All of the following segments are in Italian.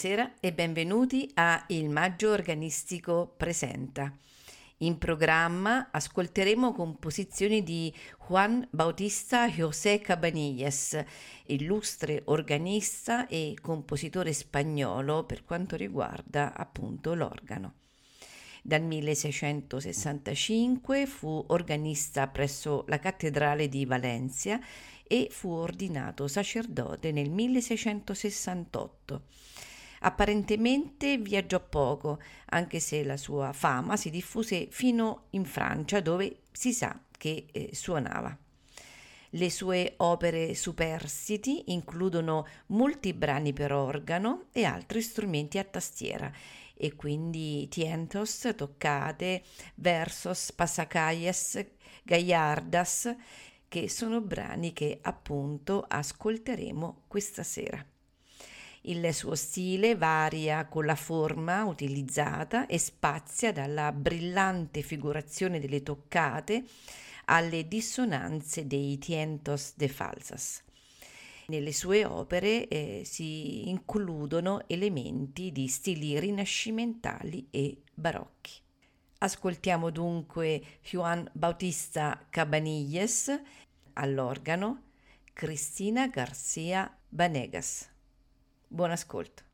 Buonasera e benvenuti a Il Maggio Organistico Presenta. In programma ascolteremo composizioni di Juan Bautista José Cabanillas, illustre organista e compositore spagnolo per quanto riguarda appunto l'organo. Dal 1665 fu organista presso la cattedrale di Valencia e fu ordinato sacerdote nel 1668 Apparentemente viaggiò poco, anche se la sua fama si diffuse fino in Francia, dove si sa che eh, suonava. Le sue opere superstiti includono molti brani per organo e altri strumenti a tastiera, e quindi tientos, toccate, versos, passacaglia, gaillardas, che sono brani che appunto ascolteremo questa sera. Il suo stile varia con la forma utilizzata e spazia dalla brillante figurazione delle toccate alle dissonanze dei tientos de falsas. Nelle sue opere eh, si includono elementi di stili rinascimentali e barocchi. Ascoltiamo dunque Juan Bautista Cabanilles all'organo, Cristina Garcia Banegas. Buon ascolto.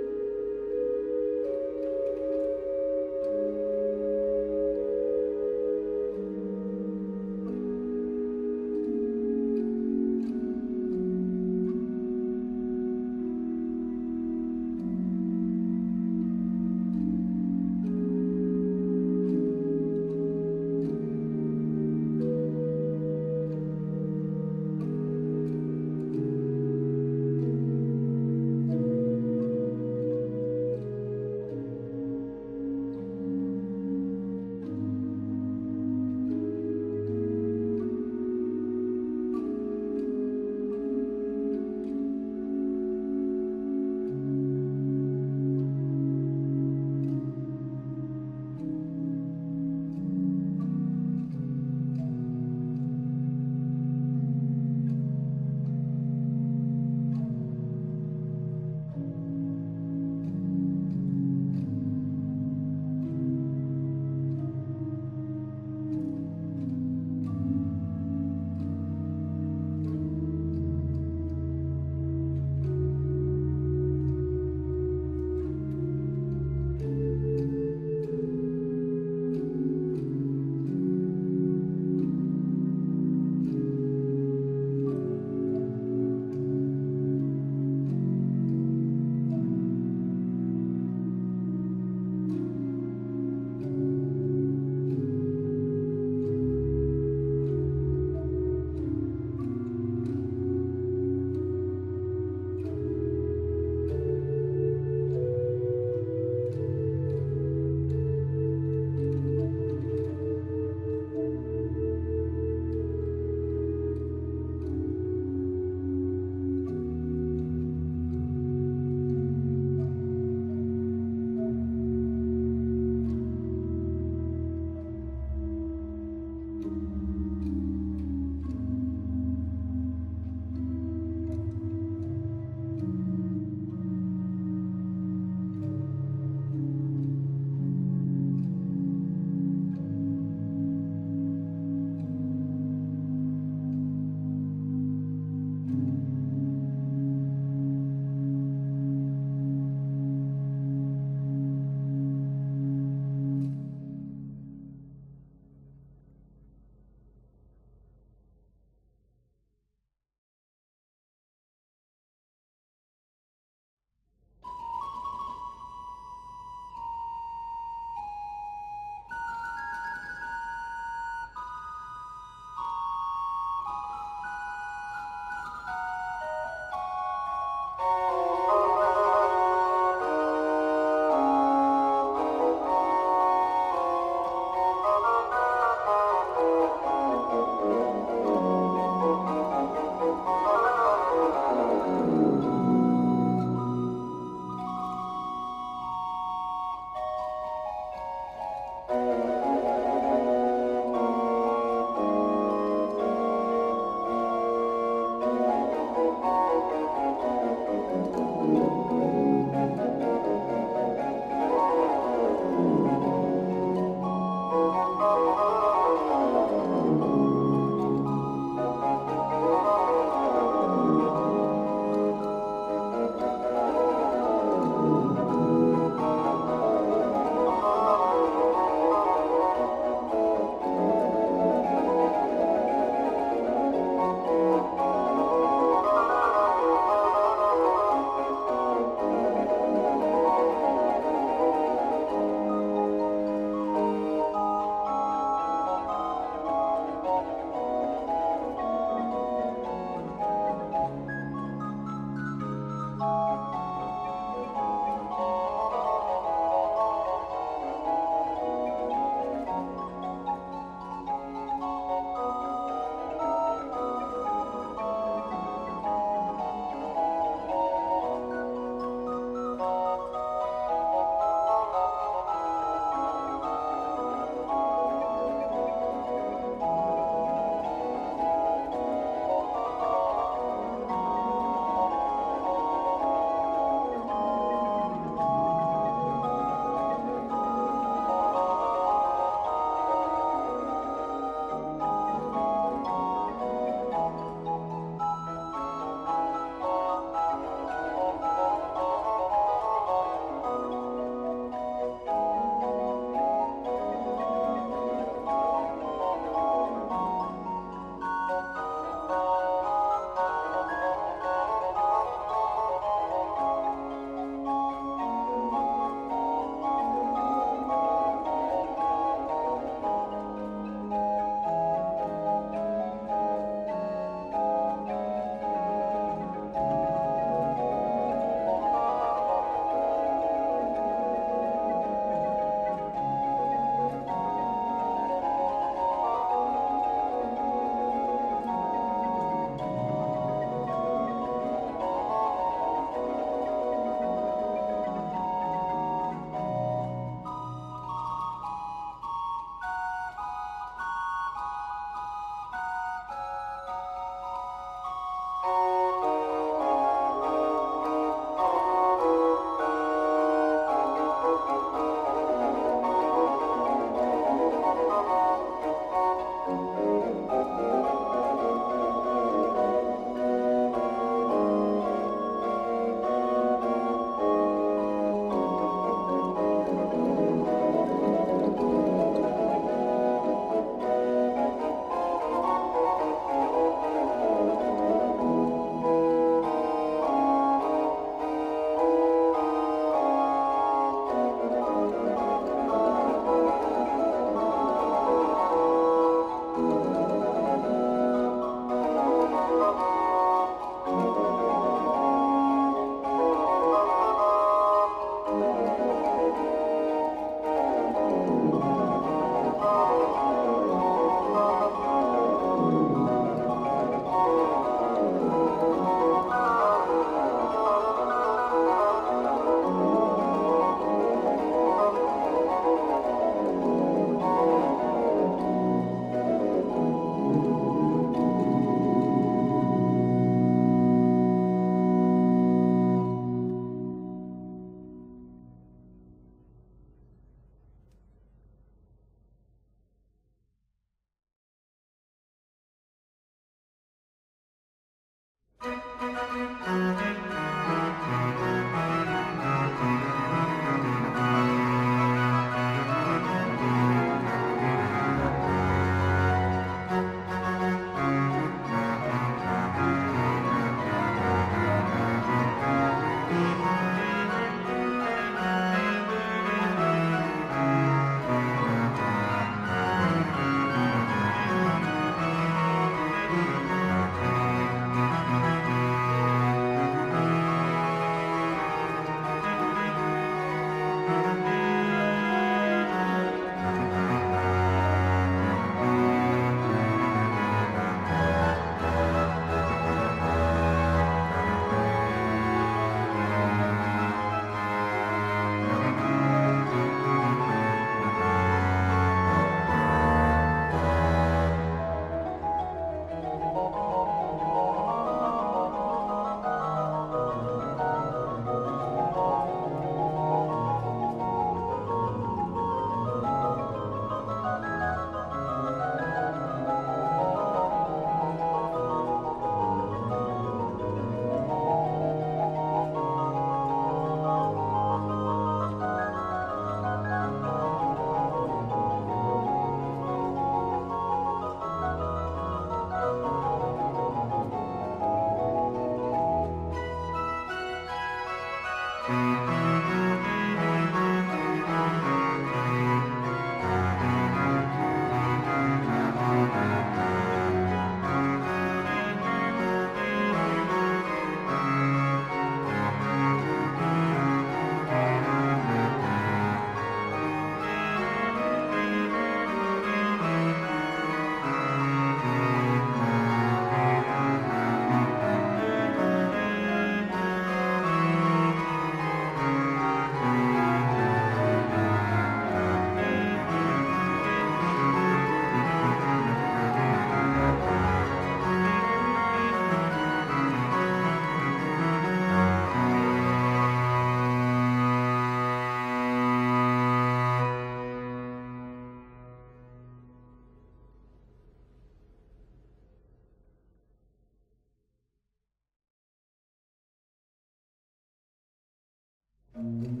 嗯